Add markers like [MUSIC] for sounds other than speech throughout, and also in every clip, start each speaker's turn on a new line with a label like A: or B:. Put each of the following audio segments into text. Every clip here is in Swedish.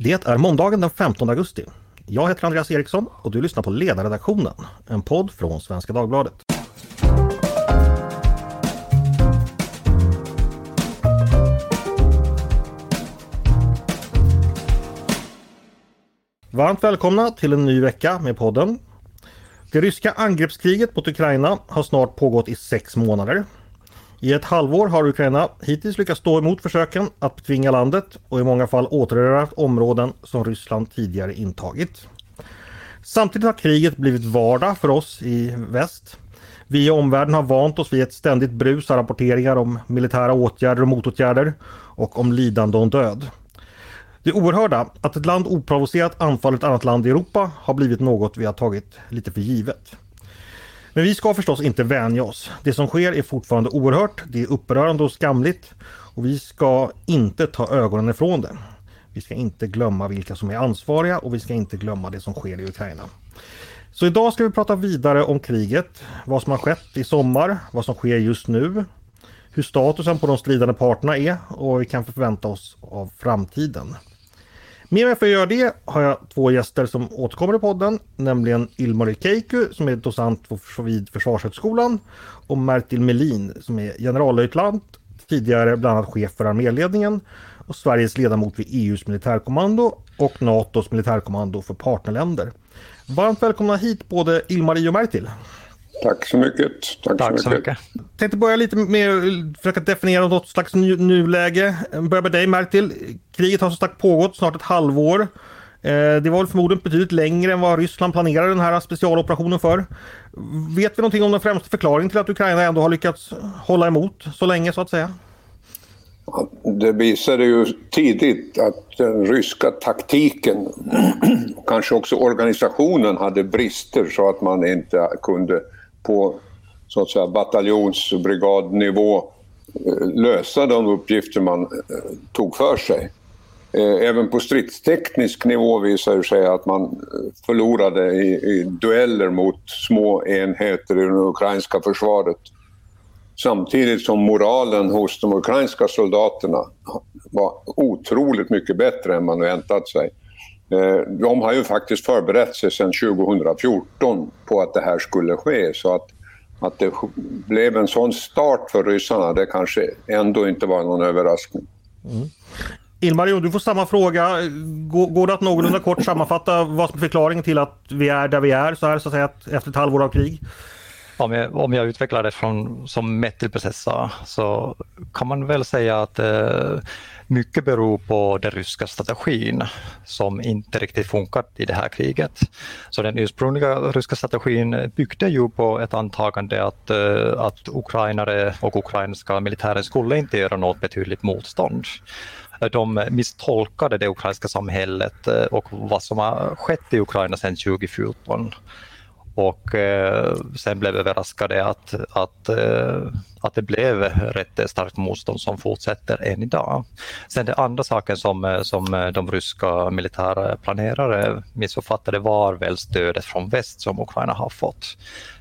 A: Det är måndagen den 15 augusti. Jag heter Andreas Eriksson och du lyssnar på Ledarredaktionen, en podd från Svenska Dagbladet. Varmt välkomna till en ny vecka med podden. Det ryska angreppskriget mot Ukraina har snart pågått i sex månader. I ett halvår har Ukraina hittills lyckats stå emot försöken att betvinga landet och i många fall återerövrat områden som Ryssland tidigare intagit. Samtidigt har kriget blivit vardag för oss i väst. Vi i omvärlden har vant oss vid ett ständigt brus av rapporteringar om militära åtgärder och motåtgärder och om lidande och död. Det oerhörda, att ett land oprovocerat anfaller ett annat land i Europa, har blivit något vi har tagit lite för givet. Men vi ska förstås inte vänja oss. Det som sker är fortfarande oerhört, det är upprörande och skamligt och vi ska inte ta ögonen ifrån det. Vi ska inte glömma vilka som är ansvariga och vi ska inte glömma det som sker i Ukraina. Så idag ska vi prata vidare om kriget, vad som har skett i sommar, vad som sker just nu, hur statusen på de stridande parterna är och vad vi kan förvänta oss av framtiden. Med mig för att göra det har jag två gäster som återkommer i podden, nämligen Ilmari Keiku som är docent vid Försvarshögskolan och Mertil Melin som är generallöjtnant, tidigare bland annat chef för arméledningen och Sveriges ledamot vid EUs militärkommando och NATOs militärkommando för partnerländer. Varmt välkomna hit både Ilmari och Mertil.
B: Tack så mycket.
C: Tack, Tack så, mycket. mycket.
A: Jag tänkte börja lite med att försöka definiera något slags nuläge. Börja med dig Mertil. Kriget har som sagt pågått snart ett halvår. Eh, det var väl förmodligen betydligt längre än vad Ryssland planerade den här specialoperationen för. Vet vi någonting om den främsta förklaringen till att Ukraina ändå har lyckats hålla emot så länge så att säga?
B: Det visade ju tidigt att den ryska taktiken, [CLEARS THROAT] kanske också organisationen, hade brister så att man inte kunde på så att säga, bataljons och brigadnivå eh, lösa de uppgifter man eh, tog för sig. Eh, även på stridsteknisk nivå visade det sig att man förlorade i, i dueller mot små enheter i det ukrainska försvaret. Samtidigt som moralen hos de ukrainska soldaterna var otroligt mycket bättre än man väntat sig. De har ju faktiskt förberett sig sedan 2014 på att det här skulle ske så att att det blev en sån start för ryssarna, det kanske ändå inte var någon överraskning. Mm.
A: Ilmar, du får samma fråga. Går, det att någorlunda kort sammanfatta vad som är förklaringen till att vi är där vi är så här så att säga efter ett halvår av krig?
C: Om jag, om jag utvecklar det från, som Metil sa så kan man väl säga att eh, mycket beror på den ryska strategin som inte riktigt funkat i det här kriget. Så den ursprungliga ryska strategin byggde ju på ett antagande att, eh, att ukrainare och ukrainska militären skulle inte göra något betydligt motstånd de misstolkade det ukrainska samhället eh, och vad som har skett i Ukraina sedan 2014 och eh, sen blev överraskade att, att, eh, att det blev rätt starkt motstånd som fortsätter än idag. Sen den andra saken som, eh, som eh, de ryska militära planerare missuppfattade var väl stödet från väst som Ukraina har fått.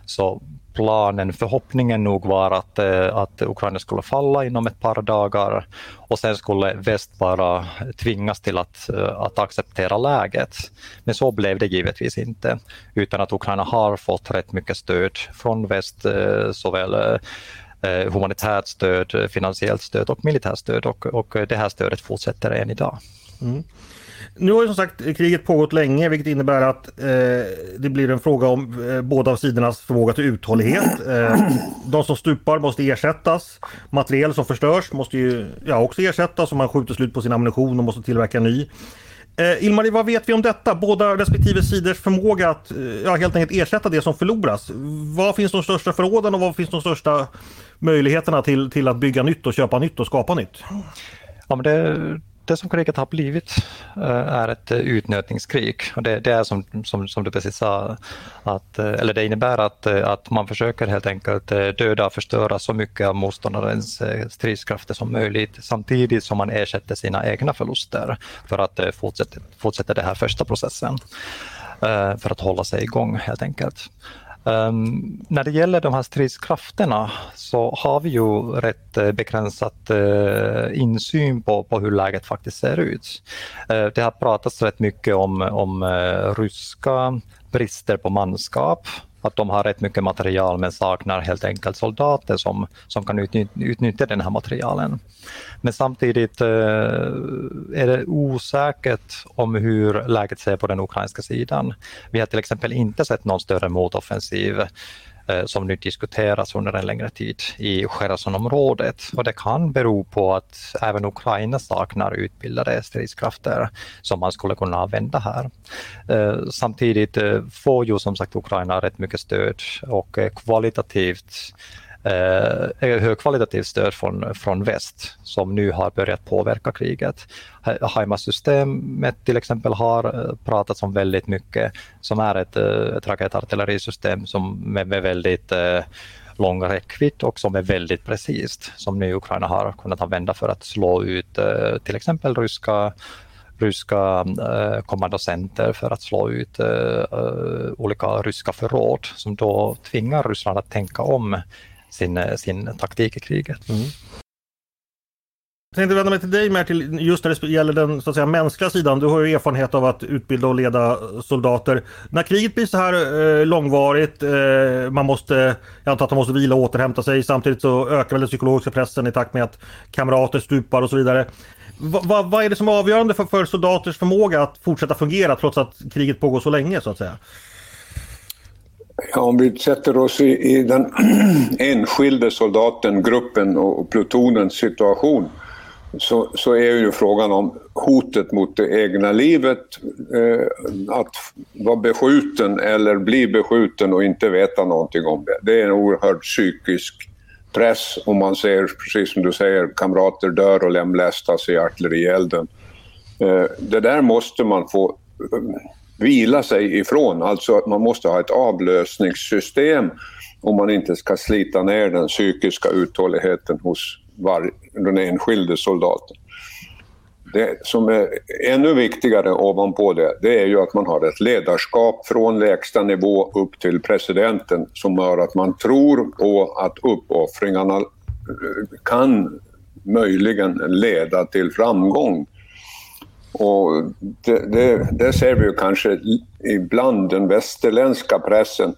C: Så planen, förhoppningen nog var att, eh, att Ukraina skulle falla inom ett par dagar och sen skulle väst bara tvingas till att, eh, att acceptera läget. Men så blev det givetvis inte, utan att Ukraina har fått rätt mycket stöd från väst, eh, såväl humanitärt stöd, finansiellt stöd och militärt stöd och, och det här stödet fortsätter än idag. Mm.
A: Nu har ju som sagt kriget pågått länge vilket innebär att eh, det blir en fråga om eh, båda sidornas förmåga till uthållighet. Eh, de som stupar måste ersättas. Materiel som förstörs måste ju ja, också ersättas om man skjuter slut på sin ammunition och måste tillverka ny. Eh, Ilmari, vad vet vi om detta? Båda respektive sidors förmåga att eh, ja, helt enkelt ersätta det som förloras. Var finns de största förråden och var finns de största möjligheterna till, till att bygga nytt och köpa nytt och skapa nytt?
C: Ja, men det, det som kriget har blivit eh, är ett eh, utnötningskrig. Och det, det är som, som, som, du precis sa, att, eh, eller det innebär att, att man försöker helt enkelt döda och förstöra så mycket av motståndarens stridskrafter som möjligt samtidigt som man ersätter sina egna förluster för att fortsätta, fortsätta den här första processen för att hålla sig igång helt enkelt. Um, när det gäller de här stridskrafterna så har vi ju rätt eh, begränsat uh, insyn på, på hur läget faktiskt ser ut. Uh, det har pratats rätt mycket om, om ryska brister på manskap att de har rätt mycket material men saknar helt enkelt soldater som, som kan utnyttja, utnyttja den här materialen. Men samtidigt eh, är det osäkert om hur läget ser på den ukrainska sidan. Vi har till exempel inte sett någon större motoffensiv Eh, som nu diskuteras under en längre tid i Chersonområdet. Och det kan bero på att även Ukraina saknar utbildade stridskrafter som man skulle kunna använda här. Eh, samtidigt eh, får ju som sagt Ukraina rätt mycket stöd och kvalitativt eh, högkvalitativt stöd från, från väst som nu har börjat påverka kriget. HIMARS-systemet till exempel har eh, pratats om väldigt mycket som är ett, eh, ett raketartillerisystem som med, med väldigt eh, lång räckvidd och som är väldigt precis som nu Ukraina har kunnat använda för att slå ut eh, till exempel ryska ryska eh, kommandocenter för att slå ut eh, eh olika ryska förråd som då tvingar Ryssland att tänka om sin, sin taktik i kriget. Mm.
A: Jag tänkte vända mig till dig Mertil, just när det gäller den så att säga, mänskliga sidan. Du har ju erfarenhet av att utbilda och leda soldater. När kriget blir så här eh, långvarigt, eh, man måste, jag antar att man måste vila och återhämta sig. Samtidigt så ökar väl den psykologiska pressen i takt med att kamrater stupar och så vidare. Va, va, vad är det som är avgörande för, för soldaters förmåga att fortsätta fungera trots att kriget pågår så länge så att säga?
B: Ja, om vi sätter oss i, i den [CLEARS THROAT] enskilde soldaten, gruppen och plutonens situation så, så är ju frågan om hotet mot det egna livet, eh, att vara beskjuten eller bli beskjuten och inte veta någonting om det. Det är en oerhörd psykisk press om man ser, precis som du säger, kamrater dör och lemlästas i artillerielden. Eh, det där måste man få eh, vila sig ifrån. Alltså att man måste ha ett avlösningssystem om man inte ska slita ner den psykiska uthålligheten hos var, den enskilde soldaten. Det som är ännu viktigare ovanpå det, det är ju att man har ett ledarskap från lägsta nivå upp till presidenten som gör att man tror på att uppoffringarna kan möjligen leda till framgång. Och det, det, det, ser vi ju kanske ibland den västerländska pressen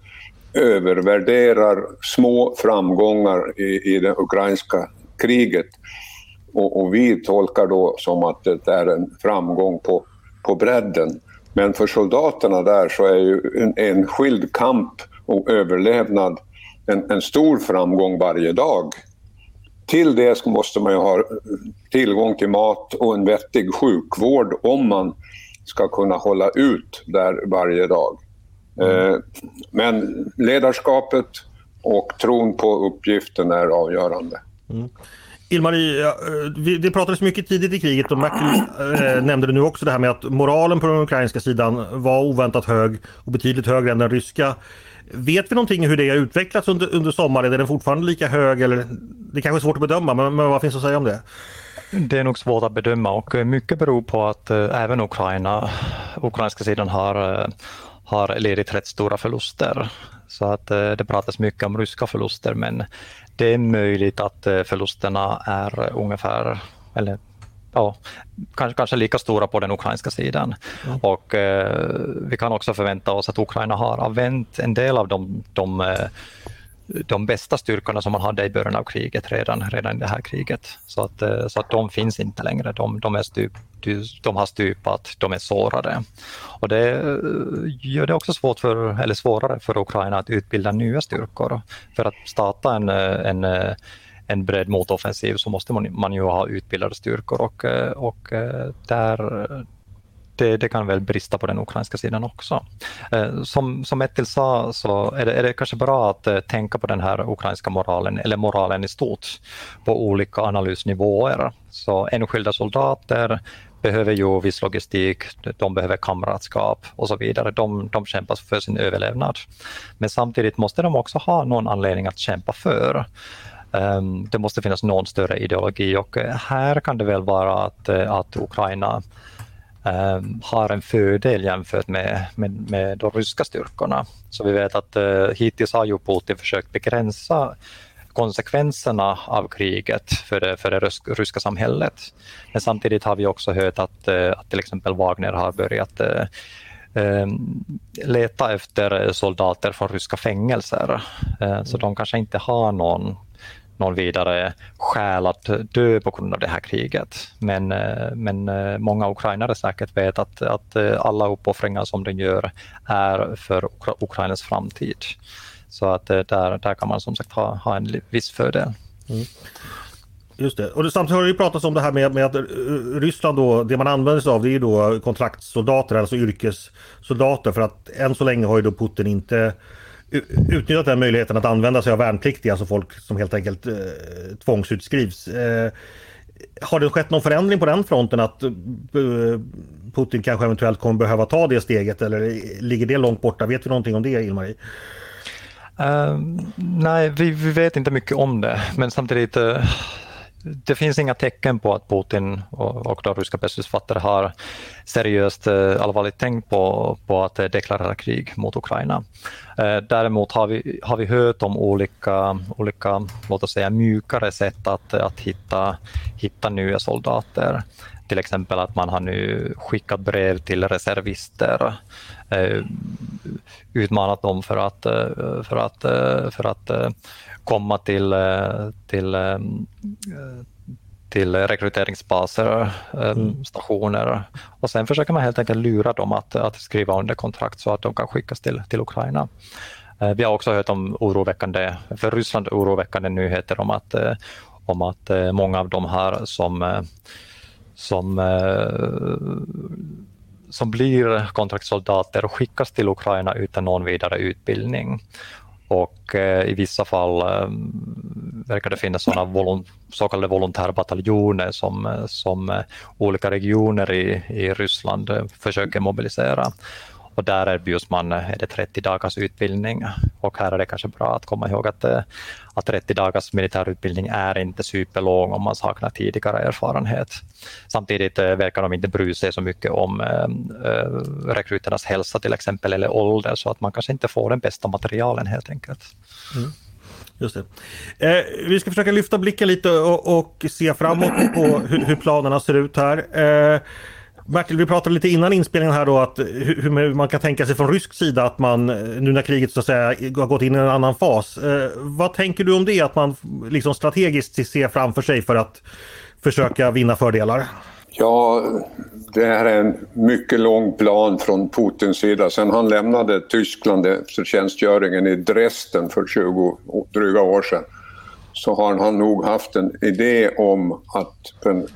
B: övervärderar små framgångar i, i det ukrainska kriget. Och, och, vi tolkar då som att det är en framgång på, på bredden. Men för soldaterna där så är ju en enskild kamp och överlevnad en, en stor framgång varje dag. Till det måste man ju ha tillgång till mat och en vettig sjukvård om man ska kunna hålla ut där varje dag. Mm. Men ledarskapet och tron på uppgiften är avgörande. Mm.
A: Ilmarie, eh, det pratades mycket tidigt i kriget och Merkel eh, nämnde det nu också det här med att moralen på den ukrainska sidan var oväntat hög och betydligt högre än den ryska. Vet vi någonting hur det har utvecklats under, under sommaren? Är den fortfarande lika hög? Eller, det kanske är svårt att bedöma, men, men vad finns att säga om det?
C: Det är nog svårt att bedöma och eh, mycket beror på att eh, även Ukraina, ukrainska sidan har, eh, har lidit rätt stora förluster. Så att det pratas mycket om ryska förluster men det är möjligt att förlusterna är ungefär, eller ja, kanske, kanske lika stora på den ukrainska sidan. Mm. Och eh, vi kan också förvänta oss att Ukraina har använt en del av de, de, eh, de bästa styrkorna som man hade i början av kriget redan, redan i det här kriget. Så att, eh, så att de finns inte längre. De, de, är stup, de har stupat, de är sårade. Och det eh, gör det också svårt för, eller svårare för Ukraina att utbilda nya styrkor. För att starta en, en en bred motoffensiv så måste man, man ju ha utbildade styrkor och, eh, och eh, där det, det, kan väl brista på den ukrainska sidan också. Eh, som, som Ettil sa så är det, är det kanske bra att tänka på den här ukrainska moralen, eller moralen i stort, på olika analysnivåer. Så enskilda soldater behöver ju viss logistik, de behöver kamratskap och så vidare. De, de kämpar för sin överlevnad. Men samtidigt måste de också ha någon anledning att kämpa för. Ehm, det måste finnas någon större ideologi och eh, här kan det väl vara att, eh, att Ukraina ehm, har en fördel jämfört med, med, med de ryska styrkorna. Så vi vet att uh, hittills har ju Putin försökt begränsa konsekvenserna av kriget för det, för det ryska samhället. Men samtidigt har vi också hört att, att till exempel Wagner har börjat ehm, leta efter soldater från ryska fängelser. Så de kanske inte har någon någon vidare skäl att dö på grund av det här kriget. Men, eh, men eh, många ukrainare säkert vet att, att eh, alla uppoffringar som de gör är för Ukrainas framtid. Så att där, där kan man som sagt ha, ha en viss fördel. Mm.
A: Just det. Och samtidigt har det ju pratats om det här med, med att Ryssland då, det man använder sig av det är ju då kontraktssoldater, alltså yrkessoldater för att än så länge har ju då Putin inte utnyttjat den möjligheten att använda sig av värnpliktiga, alltså folk som helt enkelt eh, tvångsutskrivs. Eh, har det skett någon förändring på den fronten att eh, Putin kanske eventuellt kommer behöva ta det steget eller ligger det långt borta? Vet vi någonting om det, Ilmarie?
C: Uh, eh, nej, vi, vi, vet inte mycket om det, men samtidigt uh, det finns inga tecken på att Putin och, de ryska beslutsfattare har seriöst eh, allvarligt tänkt på, på att eh, deklarera krig mot Ukraina. Eh, däremot har vi, har vi hört om olika, olika låt oss säga, mjukare sätt att, att hitta, hitta nya soldater. Till exempel att man har nu skickat brev till reservister, utmanat dem för att, för att, för att komma till, eh, till, eh, till rekryteringsbaser, eh, mm. stationer och sen försöker man helt enkelt lura dem att, att skriva under kontrakt så att de kan skickas till, till Ukraina. Vi har också hört om oroväckande, för Ryssland oroväckande nyheter om att, om att många av de här som, som som blir kontraktssoldater och skickas till Ukraina utan någon vidare utbildning och eh, i vissa fall ehm, verkar det finnas sådana volon, så kallade volontärbataljoner som, eh, som eh, olika regioner i, i Ryssland försöker mobilisera och där erbjuds man eh, är det 30 dagars utbildning och här är det kanske bra att komma ihåg att, eh, att 30 dagars militärutbildning är inte superlång om man saknar tidigare erfarenhet. Samtidigt eh, verkar de inte bry sig så mycket om äh, rekryternas hälsa till exempel eller ålder så att man kanske inte får den bästa materialen helt enkelt. Mm.
A: Just det. Eh, vi ska försöka lyfta blicken lite och, och se framåt på hur, hur planerna ser ut här. Eh, Bertil, vi pratade lite innan inspelningen här då att hur man kan tänka sig från rysk sida att man eh, nu när kriget så att säga har gått in i en annan fas. Eh, vad tänker du om det att man liksom strategiskt ser framför sig för att försöka vinna fördelar?
B: Ja, det här är en mycket lång plan från Putins sida. Sen han lämnade Tyskland eh, efter tjänstgöringen i Dresden för 20 dryga år sedan så har han nog haft en idé om att den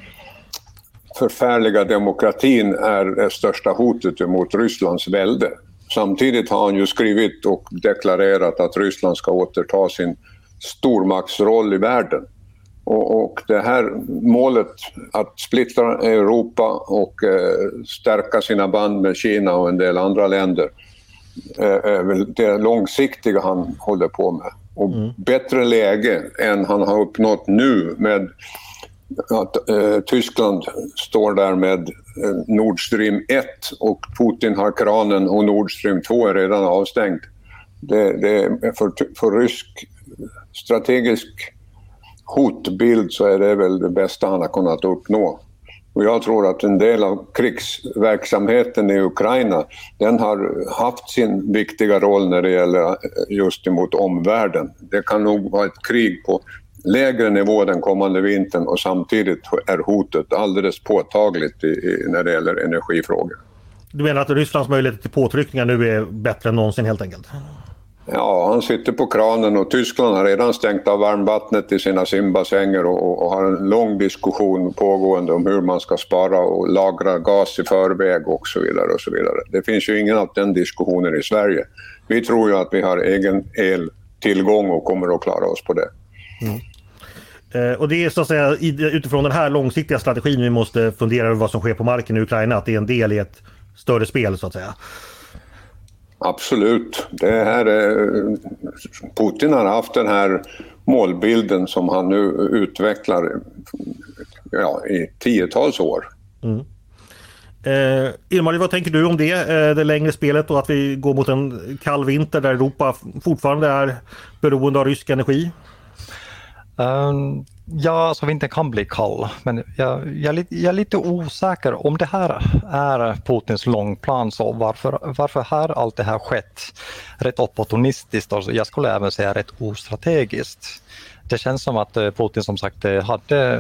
B: förfärliga demokratin är det största hotet mot Rysslands välde. Samtidigt har han ju skrivit och deklarerat att Ryssland ska återta sin stormaktsroll i världen. Och, och det här målet att splittra Europa och eh, stärka sina band med Kina och en del andra länder eh, är väl det långsiktiga han håller på med. Och mm. bättre läge än han har uppnått nu med att eh, Tyskland står där med eh, Nord Stream 1 och Putin har kranen och Nord Stream 2 är redan avstängd. Det, det för, för rysk strategisk hotbild så är det väl det bästa han har kunnat uppnå. Och jag tror att en del av krigsverksamheten i Ukraina den har haft sin viktiga roll när det gäller eh, just emot omvärlden. Det kan nog vara ett krig på lägre nivå den kommande vintern och samtidigt är hotet alldeles påtagligt i, i, när det gäller energifrågor.
A: Du menar att Rysslands möjligheter till påtryckningar nu är bättre än någonsin helt enkelt?
B: Ja, han sitter på kranen och Tyskland har redan stängt av varmvattnet i sina simbassänger och, och, har en lång diskussion pågående om hur man ska spara och lagra gas i förväg och så vidare. och så vidare. Det finns ju ingen av den diskussionen i Sverige. Vi tror ju att vi har egen eltillgång och kommer att klara oss på det. Mm.
A: Eh, och det är så att säga utifrån den här långsiktiga strategin vi måste fundera över vad som sker på marken i Ukraina, att det är en del i ett större spel så att säga.
B: Absolut. Det här är, Putin har haft den här målbilden som han nu utvecklar ja, i tiotals år. Mm.
A: Eh, Ilmari, vad tänker du om det? Eh, det längre spelet och att vi går mot en kall vinter där Europa fortfarande är beroende av rysk energi?
C: Um, ja, alltså vintern kan bli kall, men jag, jag, jag, är lite osäker om det här är Putins långplan, så varför, varför har allt det här skett rätt opportunistiskt och jag skulle även säga rätt ostrategiskt. Det känns som att eh, Putin som sagt eh, hade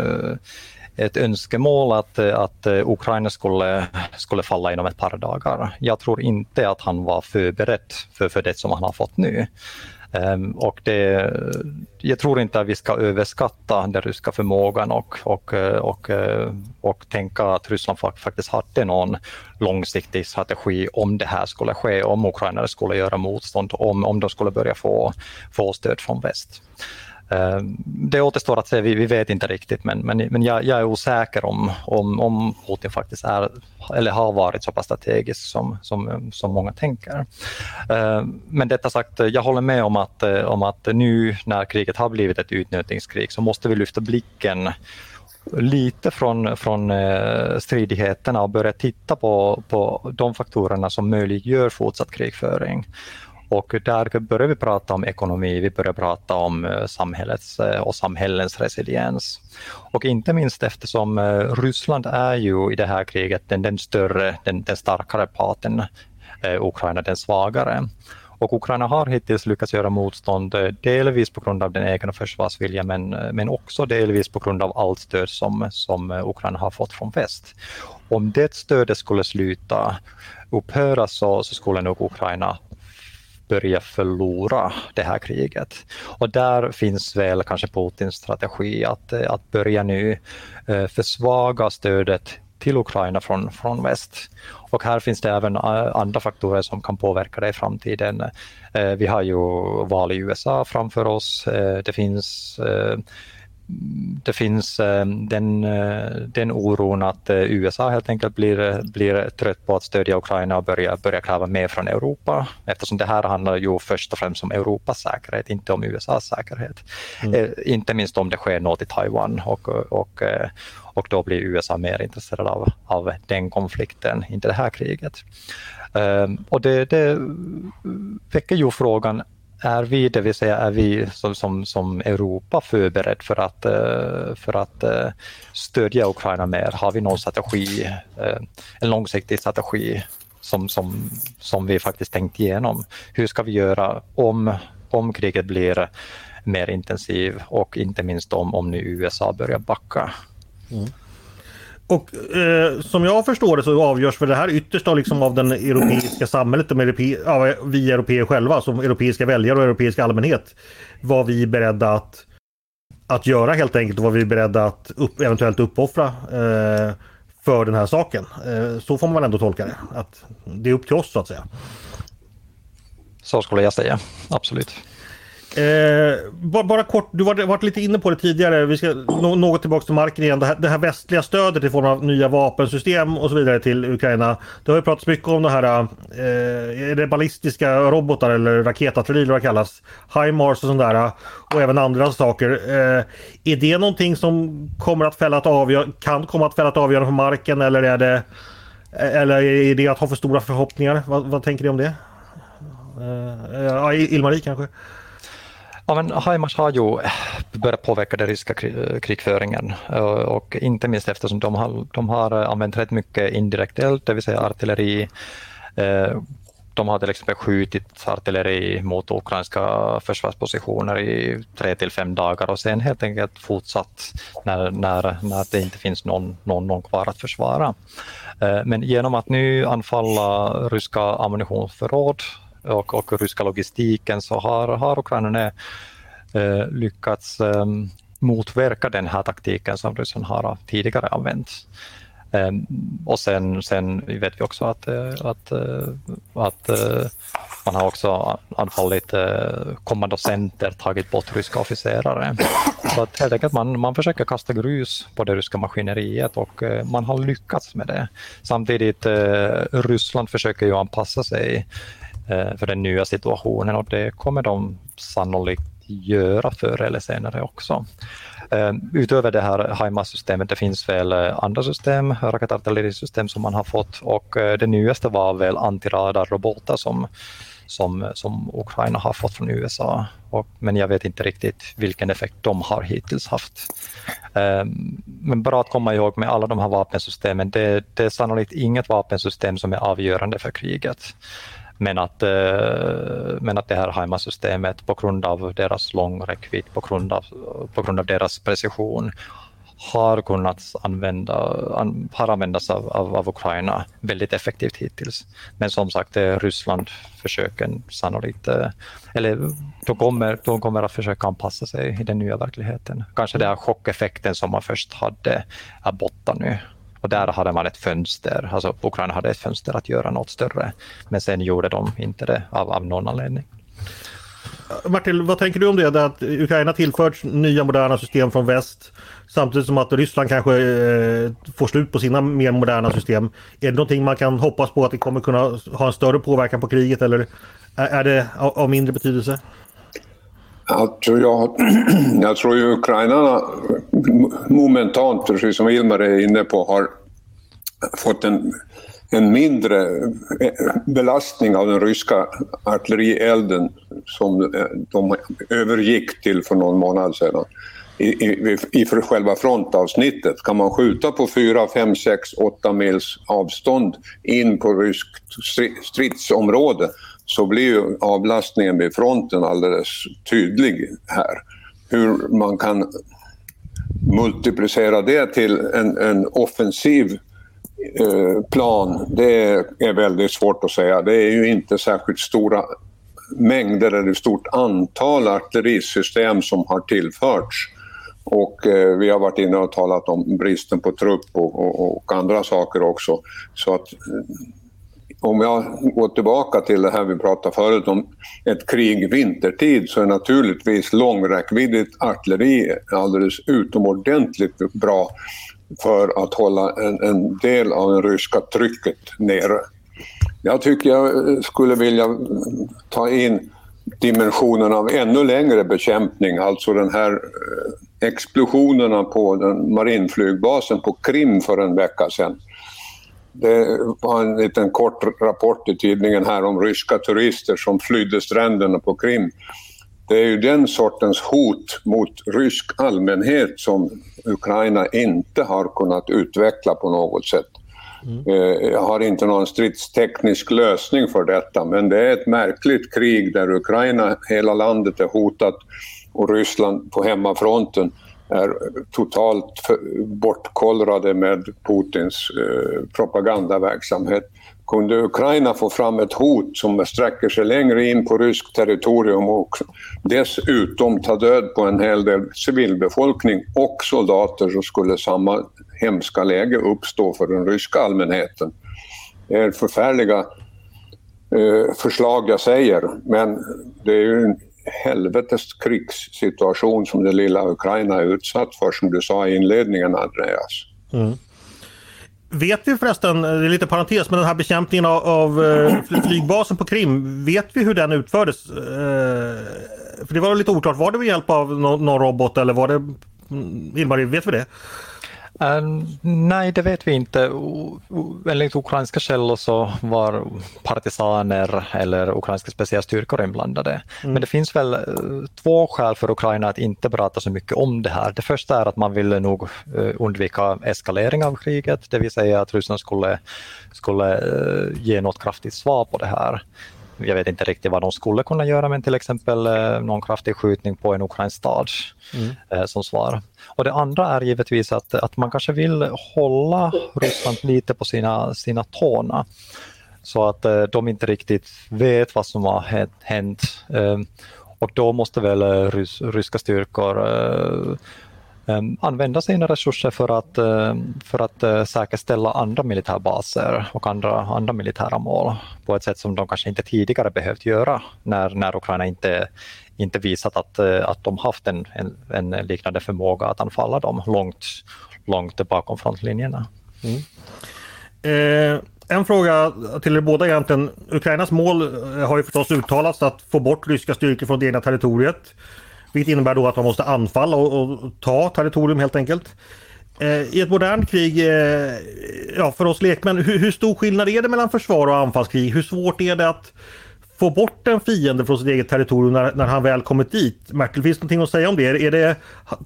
C: eh, ett önskemål att, att Ukraina skulle, skulle falla inom ett par dagar. Jag tror inte att han var förberedd för, för det som han har fått nu. Ehm, och det, jag tror inte att vi ska överskatta den ryska förmågan och, och, eh, och, eh, och tänka att Ryssland faktiskt hade någon långsiktig strategi om det här skulle ske, om ukrainare skulle göra motstånd, om, om de skulle börja få, få stöd från väst. Eh, det återstår att se, vi, vi vet inte riktigt men, men, men jag, jag, är osäker om, om, om Putin faktiskt är eller har varit så pass strategisk som, som, som många tänker. Eh, men detta sagt, jag håller med om att, eh, om att nu när kriget har blivit ett utnötningskrig så måste vi lyfta blicken lite från, från stridigheterna och börja titta på, på de faktorerna som möjliggör fortsatt krigföring. Och där börjar vi prata om ekonomi, vi börjar prata om eh, samhällets eh, och samhällens resiliens. Och inte minst eftersom eh, Ryssland är ju i det här kriget den, den större, den, den starkare parten, Ukraina den svagare. Och Ukraina har hittills lyckats göra motstånd, delvis på grund av den egna försvarsviljan men, men också delvis på grund av allt stöd som, som Ukraina har fått från väst. Om det stödet skulle sluta upphöra så, så skulle nog Ukraina börja förlora det här kriget. Och där finns väl kanske Putins strategi att, eh, att börja nu eh, försvaga stödet till Ukraina från, från väst. Och här finns det även eh, andra faktorer som kan påverka det i framtiden. Vi har ju val i USA framför oss. Det finns det finns eh, den, eh, den oron att eh, USA helt enkelt blir, blir trött på att stödja Ukraina och börja, börja kräva mer från Europa eftersom det här handlar ju först och främst om Europas säkerhet, inte om USAs säkerhet. Mm. Inte minst om det sker något i Taiwan och, och, och då blir USA mer intresserad av, av den konflikten, inte det här kriget. Och det, det väcker ju frågan, är vi, det vill säga är vi som, som, som Europa förberedd för att, eh, för att eh, stödja Ukraina mer? Har vi någon strategi, eh, en långsiktig strategi som, som, som vi faktiskt tänkt igenom? Hur ska vi göra om, om kriget blir mer intensivt och inte minst om, om nu USA börjar backa? Mm.
A: Och eh, som jag förstår det så avgörs för det här ytterst av, liksom, av den europeiska samhället, de europe, ja, vi europeer själva som europeiska väljare och europeisk allmänhet. Vad vi är beredda att, att göra helt enkelt och vad vi är beredda att upp, eventuellt uppoffra eh, för den här saken. Eh, så får man ändå tolka det. Att det är upp till oss så att säga.
C: Så skulle jag säga, absolut.
A: Eh, bara, bara, kort, du var varit lite inne på det tidigare. Vi ska nå, något tillbaka till marken igen. Det här, det här, västliga stödet i form av nya vapensystem och så vidare till Ukraina. Det har ju pratats mycket om det här. Eh, är det ballistiska robotar eller raketartilleri eller vad det kallas? HIMARS och sånt där. Och även andra saker. Eh, är det någonting som kommer att fälla ett avgör kan komma att fälla ett avgörande på marken eller är det eller är det att ha för stora förhoppningar? Vad, vad tänker ni om det? Eh, ja, Ilmarie kanske?
C: Ja, men Haimars har ju eh, börjat påverka den ryska eh, krigföringen eh, och inte minst eftersom de har, de har använt rätt mycket indirekt eld, det vill säga artilleri. De har till exempel skjutit artilleri mot ukrainska försvarspositioner i tre till fem dagar och sen helt enkelt fortsatt när, när, när det inte finns någon, någon, någon kvar att försvara. Men genom att nu anfalla ryska ammunitionsförråd och, och ryska logistiken så har, har Ukraina eh, eh, lyckats eh, motverka den här taktiken som Ryssland har tidigare använt. Eh, och sen, sen vet vi också att, eh, att, eh, att eh, man har också anfallit eh, kommandocenter, tagit bort ryska officerare. Så att helt enkelt man, man försöker kasta grus på det ryska maskineriet och man har lyckats med det. Samtidigt Ryssland försöker ju anpassa sig Eh, för den nya situationen och det kommer de sannolikt göra förr eller senare också. Eh, utöver det här HIMARS-systemet, det finns väl eh, andra system, raketartillerisystem som man har fått och det nyaste var väl antiradarrobotar som som, som Ukraina har fått från USA. Och, men jag vet inte riktigt vilken effekt de har hittills haft. Men bara att komma ihåg med alla de här vapensystemen, det, det är sannolikt inget vapensystem som är avgörande för kriget. Men att, eh, men att det här HIMARS-systemet på grund av deras lång räckvidd, på grund av, på grund av deras precision har kunnat använda, an, har användas av, av, av, Ukraina väldigt effektivt hittills. Men som sagt, eh, Ryssland försöker sannolikt, eh, eller de kommer, de kommer att försöka anpassa sig i den nya verkligheten. Kanske den här chockeffekten som man först hade är borta nu. Och där hade man ett fönster, alltså Ukraina hade ett fönster att göra något större. Men sen gjorde de inte det av, av någon anledning.
A: Martin, vad tänker du om det? det att Ukraina tillförts nya moderna system från väst samtidigt som att Ryssland kanske eh, får slut på sina mer moderna system. Är det någonting man kan hoppas på att det kommer kunna ha en större påverkan på kriget eller är det av, av mindre betydelse?
B: Alltså jag, [CLEARS THROAT] jag tror ju ukrainarna momentant, precis som Ilmar är inne på, har fått en en mindre eh, belastning av den ryska artillerielden som eh, de övergick till för någon månad sedan. I, i, i för själva frontavsnittet. Kan man skjuta på 4, 5, 6, 8 mils avstånd in på ryskt stridsområde så blir ju avlastningen vid fronten alldeles tydlig här. Hur man kan multiplicera det till en, en offensiv Eh, plan, det är väldigt svårt att säga. Det är ju inte särskilt stora mängder eller stort antal artillerisystem som har tillförts. Och eh, vi har varit inne och talat om bristen på trupp och, och, och andra saker också. Så att om jag går tillbaka till det här vi pratade förut om ett krig vintertid så är naturligtvis långräckviddigt artilleri alldeles utomordentligt bra för att hålla en, en del av det ryska trycket nere. Jag tycker jag skulle vilja ta in dimensionen av ännu längre bekämpning, alltså den här eh, explosionerna på den marinflygbasen på Krim för en vecka sedan. Det var en liten kort rapport i tidningen här om ryska turister som flydde stränderna på Krim. Det är ju den sortens hot mot rysk allmänhet som Ukraina inte har kunnat utveckla på något sätt. Mm. Eh, jag har inte någon stridsteknisk lösning för detta men det är ett märkligt krig där Ukraina, hela landet är hotat och Ryssland på hemmafronten är totalt bortkollrade med Putins eh, propagandaverksamhet. Kunde Ukraina få fram ett hot som sträcker sig längre in på ryskt territorium och dessutom ta död på en hel del civilbefolkning och soldater så skulle samma hemska läge uppstå för den ryska allmänheten. Det är förfärliga eh, förslag jag säger men det är ju helvetes krigssituation som det lilla Ukraina är utsatt för som du sa i inledningen Andreas. Mm.
A: Vet vi förresten, det är lite parentes, men den här bekämpningen av, av eh, flygbasen på Krim, vet vi hur den utfördes? Eh, för det var lite oklart, var det med hjälp av någon, någon robot eller var det... Mm, Ilmarie, vet vi det?
C: Uh, nej, det vet vi inte. Enligt ukrainska källor så var partisaner eller ukrainska specialstyrkor inblandade. Mm. Men det finns väl uh, två skäl för Ukraina att inte prata så mycket om det här. Det första är att man ville nog uh, undvika eskalering av kriget, det vill säga att Ryssland skulle, skulle ge något kraftigt svar på det här jag vet inte riktigt vad de skulle kunna göra, men till exempel eh, någon kraftig skjutning på en ukrainsk stad mm. Eh, som svar. Och det andra är givetvis att, att man kanske vill hålla Ryssland lite på sina, sina tårna så att eh, de inte riktigt vet vad som har hänt. Och då måste väl rys ryska styrkor Ehm, använda sina resurser för att, ehm, för att eh, säkerställa andra militärbaser och andra, andra militära mål på ett sätt som de kanske inte tidigare behövt göra när, när Ukraina inte, inte visat att, eh, att de haft en, en, en liknande förmåga att anfalla dem långt, långt bakom frontlinjerna. Mm.
A: Eh, en fråga till er båda egentligen. Ukrainas mål eh, har ju förstås uttalats att få bort ryska styrkor från det egna territoriet. Vilket innebär då att man måste anfalla och, och ta territorium helt enkelt. Eh, I ett modernt krig, eh, ja, för oss lekmän, hur, hur, stor skillnad är det mellan försvar och anfallskrig? Hur svårt är det att få bort en fiende från sitt eget territorium när, när han väl kommit dit? Mertel, finns det någonting att säga om det? Är det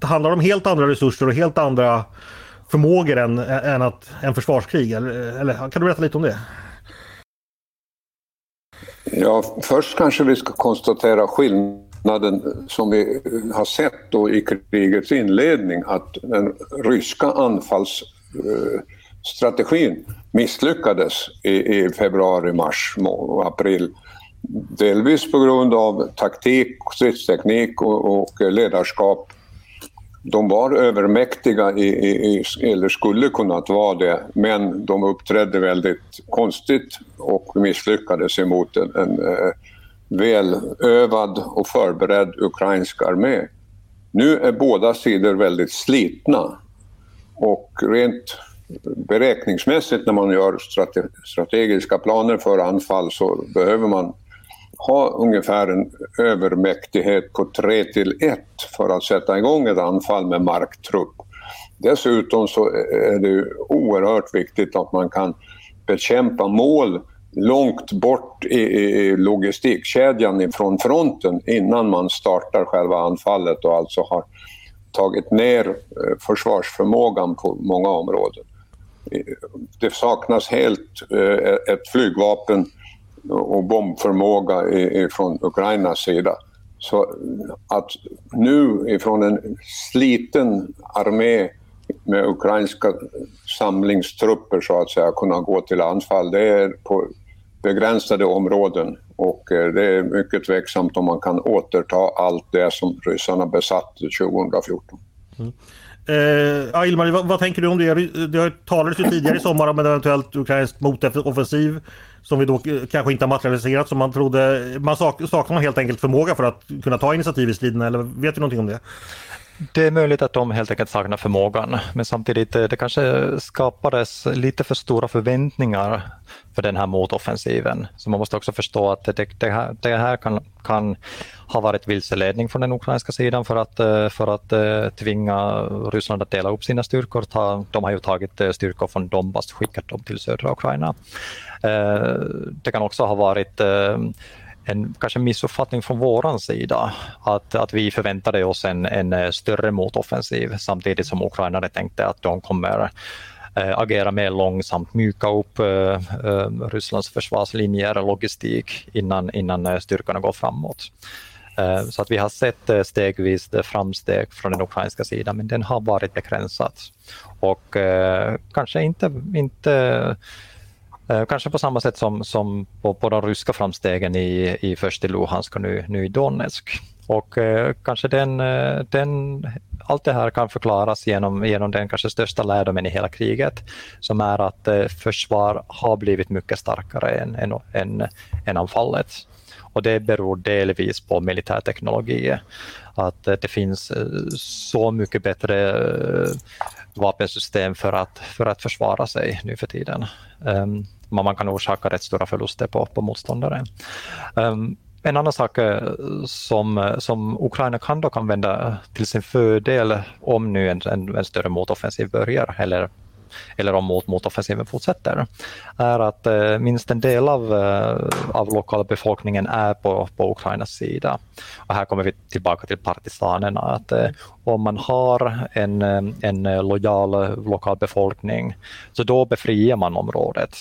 A: handlar det om helt andra resurser och helt andra förmågor än, än, att, en försvarskrig? Eller, eller kan du berätta lite om det?
B: Ja, först kanske vi ska konstatera skillnaden som vi eh, har sett då i krigets inledning att den ryska anfallsstrategin eh, misslyckades i, i februari, mars och april. Delvis på grund av taktik, stridsteknik och, och ledarskap de var övermäktiga i, i, eller skulle kunnat vara det, men de uppträdde väldigt konstigt och misslyckades emot en, en eh, välövad och förberedd ukrainsk armé. Nu är båda sidor väldigt slitna och rent beräkningsmässigt när man gör strate strategiska planer för anfall så behöver man ha ungefär en övermäktighet på 3 till 1 för att sätta igång ett anfall med marktrupp. Dessutom så är det oerhört viktigt att man kan bekämpa mål långt bort i, i logistikkedjan från fronten innan man startar själva anfallet och alltså har tagit ner eh, försvarsförmågan på många områden. Det saknas helt eh, ett flygvapen och bombförmåga från Ukrainas sida. Så att nu ifrån en sliten armé med ukrainska samlingstrupper så att säga kunna gå till anfall, det är på begränsade områden och eh, det är mycket tveksamt om man kan återta allt det som ryssarna besatt 2014. Mm.
A: Eh, Ilmar, vad, vad, tänker du om det? Det talades ju tidigare i sommar om en eventuellt ukrainsk motoffensiv som vi då eh, kanske inte har materialiserat som man trodde. Man sak, saknar helt enkelt förmåga för att kunna ta initiativ i striderna eller vet du någonting om det?
C: Det är möjligt att de helt enkelt saknar förmågan, men samtidigt eh, det kanske skapades lite för stora förväntningar för den här motoffensiven. Så man måste också förstå att det, det här, det här kan, kan, ha varit vilseledning från den ukrainska sidan för att, eh, för att eh, tvinga Ryssland att dela upp sina styrkor. De har ju tagit styrkor från Donbass och skickat dem till södra Ukraina. Det kan också ha varit en kanske missuppfattning från våran sida att, att vi förväntade oss en, en eh, större motoffensiv samtidigt som ukrainare tänkte att de kommer eh, agera mer långsamt, mjuka upp eh, Rysslands försvarslinjer och logistik innan, innan styrkorna går framåt. Så att vi har sett stegvis framsteg från den ukrainska sidan, men den har varit begränsad Och kanske inte, inte Eh, kanske på samma sätt som, som på, på de ryska framstegen i, i först i Luhansk och nu, nu i Donetsk. Och eh, kanske den, eh, den, allt det här kan förklaras genom, genom den kanske största lärdomen i hela kriget, som är att eh, försvar har blivit mycket starkare än, än, än, än anfallet. Och det beror delvis på militärteknologi. Att eh, det finns eh, så mycket bättre vapensystem för att, för att försvara sig nu för tiden. Um, man kan orsaka rätt stora förluster på, på motståndare. Um, ehm, en annan sak eh, som, som Ukraina kan dock använda till sin fördel om nu en, en, en större motoffensiv börjar eller eller om mot, motoffensiven fortsätter, är att eh, minst en del av, eh, av lokalbefolkningen är på, på Ukrainas sida. Och här kommer vi tillbaka till partisanerna, att eh, om man har en, eh, en eh, lojal lokalbefolkning, så då befriar man området.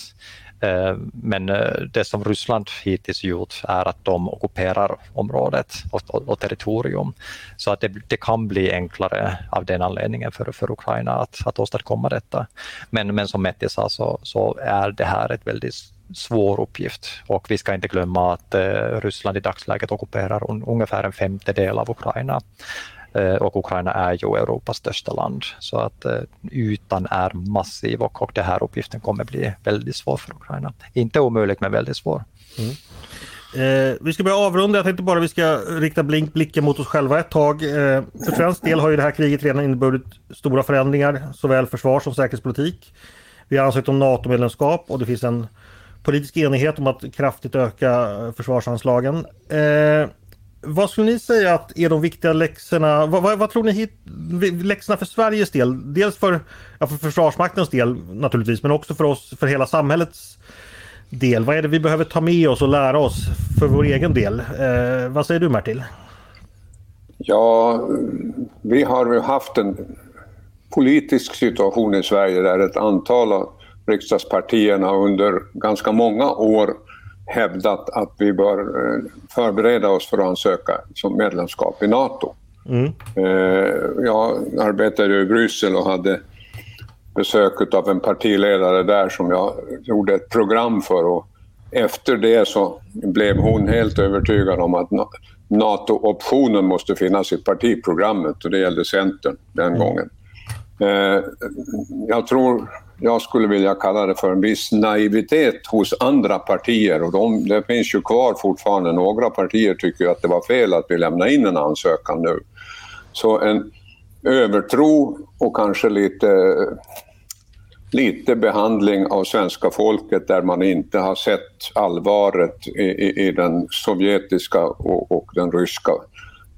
C: Eh, men eh, det som Ryssland hittills gjort är att de ockuperar området och, och, och territorium. Så att det, det, kan bli enklare av den anledningen för, för Ukraina att, att åstadkomma detta. Men, men som Metti sa så, så är det här ett väldigt svår uppgift och vi ska inte glömma att eh, Ryssland i dagsläget ockuperar un, ungefär en femtedel av Ukraina. Eh, och Ukraina är ju Europas största land så att eh, ytan är massiv och, och den här uppgiften kommer bli väldigt svår för Ukraina. Inte omöjligt men väldigt svår. Mm.
A: Eh, vi ska börja avrunda. Jag tänkte bara vi ska rikta blink, blicken mot oss själva ett tag. Eh, för svensk del har ju det här kriget redan inneburit stora förändringar, såväl försvars som säkerhetspolitik. Vi har ansökt om NATO-medlemskap och det finns en politisk enighet om att kraftigt öka eh, försvarsanslagen. Eh, vad skulle ni säga att är de viktiga läxorna? Vad, vad, vad tror ni hit, läxorna för Sveriges del? Dels för, ja, för Försvarsmaktens del naturligtvis, men också för oss, för hela samhällets del. Vad är det vi behöver ta med oss och lära oss för vår egen del? Eh, vad säger du Martin?
B: Ja, vi har ju haft en politisk situation i Sverige där ett antal av riksdagspartierna under ganska många år hävdat att vi bör eh, förbereda oss för att ansöka som medlemskap i Nato. Mm. Eh, jag arbetade i Bryssel och hade besök av en partiledare där som jag gjorde ett program för. Och efter det så blev hon helt övertygad om att NATO-optionen måste finnas i partiprogrammet och det gällde Centern den mm. gången. Eh, jag tror jag skulle vilja kalla det för en viss naivitet hos andra partier och de, det finns ju kvar fortfarande. Några partier tycker att det var fel att vi lämnade in en ansökan nu. Så en övertro och kanske lite, lite behandling av svenska folket där man inte har sett allvaret i, i, i den sovjetiska och, och den ryska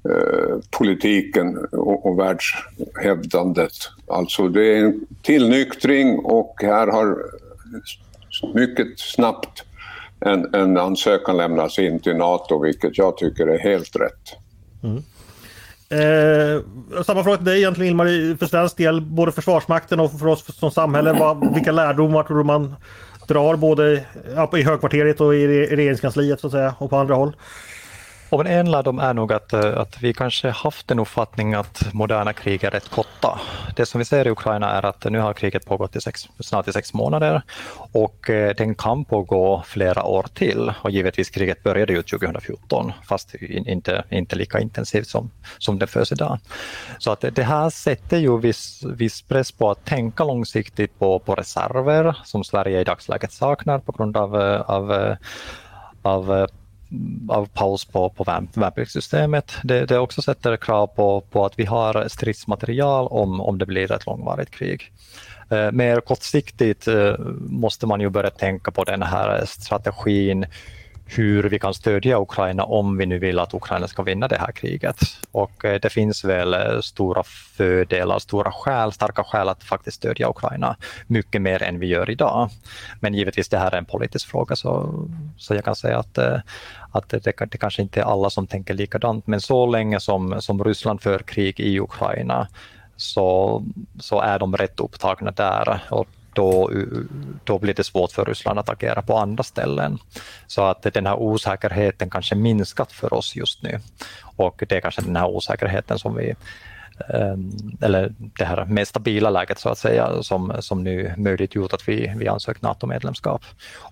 B: Eh, politiken och, och världshävdandet. Alltså det är en tillnyktring och här har mycket snabbt en, en ansökan lämnats in till NATO vilket jag tycker är helt rätt. Mm.
A: Eh, samma fråga till dig egentligen Ilmar, för svensk del, både Försvarsmakten och för oss som samhälle. Vad, vilka lärdomar tror du man drar både i högkvarteret och i regeringskansliet så att säga och på andra håll?
C: Och en lärdom är nog att, eh, att vi kanske haft en uppfattning att moderna krig är rätt korta. Det som vi ser i Ukraina är att nu har kriget pågått i sex, snart i sex månader och eh, den kan pågå flera år till. Och givetvis kriget började ju 2014 fast inte, inte lika intensivt som, som det förs idag. Så att det här sätter ju viss, viss press på att tänka långsiktigt på, på reserver som Sverige i dagsläget saknar på grund av, eh, av av av paus på, på värnpliktssystemet. Det, det också sätter krav på, på att vi har stridsmaterial om, om det blir ett långvarigt krig. Eh, mer kortsiktigt eh, måste man ju börja tänka på den här strategin hur vi kan stödja Ukraina om vi nu vill att Ukraina ska vinna det här kriget. Och eh, det finns väl eh, stora fördelar, stora skäl, starka skäl att faktiskt stödja Ukraina mycket mer än vi gör idag. Men givetvis det här är en politisk fråga så, så jag kan säga att, eh, att det, det kanske inte är alla som tänker likadant men så länge som, som Ryssland för krig i Ukraina så, så är de rätt upptagna där och då, då blir det svårt för Ryssland att agera på andra ställen. Så att den här osäkerheten kanske minskat för oss just nu. Och det är kanske den här osäkerheten som vi eller det här mer stabila läget så att säga som, som nu möjliggjort att vi, vi ansökt NATO-medlemskap.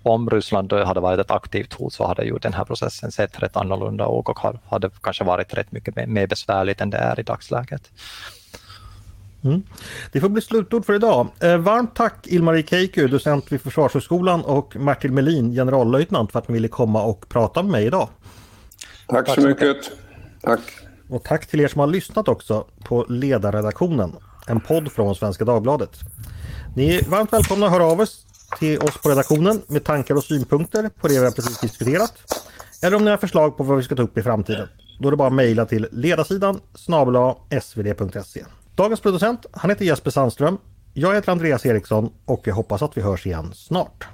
C: Om Ryssland hade varit ett aktivt hot så hade ju den här processen sett rätt annorlunda och, och hade kanske varit rätt mycket mer besvärligt än det är i dagsläget.
A: Mm. Det får bli slutord för idag. Eh, varmt tack Ilmarie Keiku, docent vid Försvarshögskolan och Martin Melin, generallöjtnant för att ni ville komma och prata med mig idag.
B: Tack, tack så mycket. Tack.
A: Och tack till er som har lyssnat också på Ledarredaktionen, en podd från Svenska Dagbladet. Ni är varmt välkomna att höra av oss till oss på redaktionen med tankar och synpunkter på det vi har precis diskuterat. Eller om ni har förslag på vad vi ska ta upp i framtiden. Då är det bara att mejla till ledarsidan snabel svd.se. Dagens producent, han heter Jesper Sandström. Jag heter Andreas Eriksson och jag hoppas att vi hörs igen snart.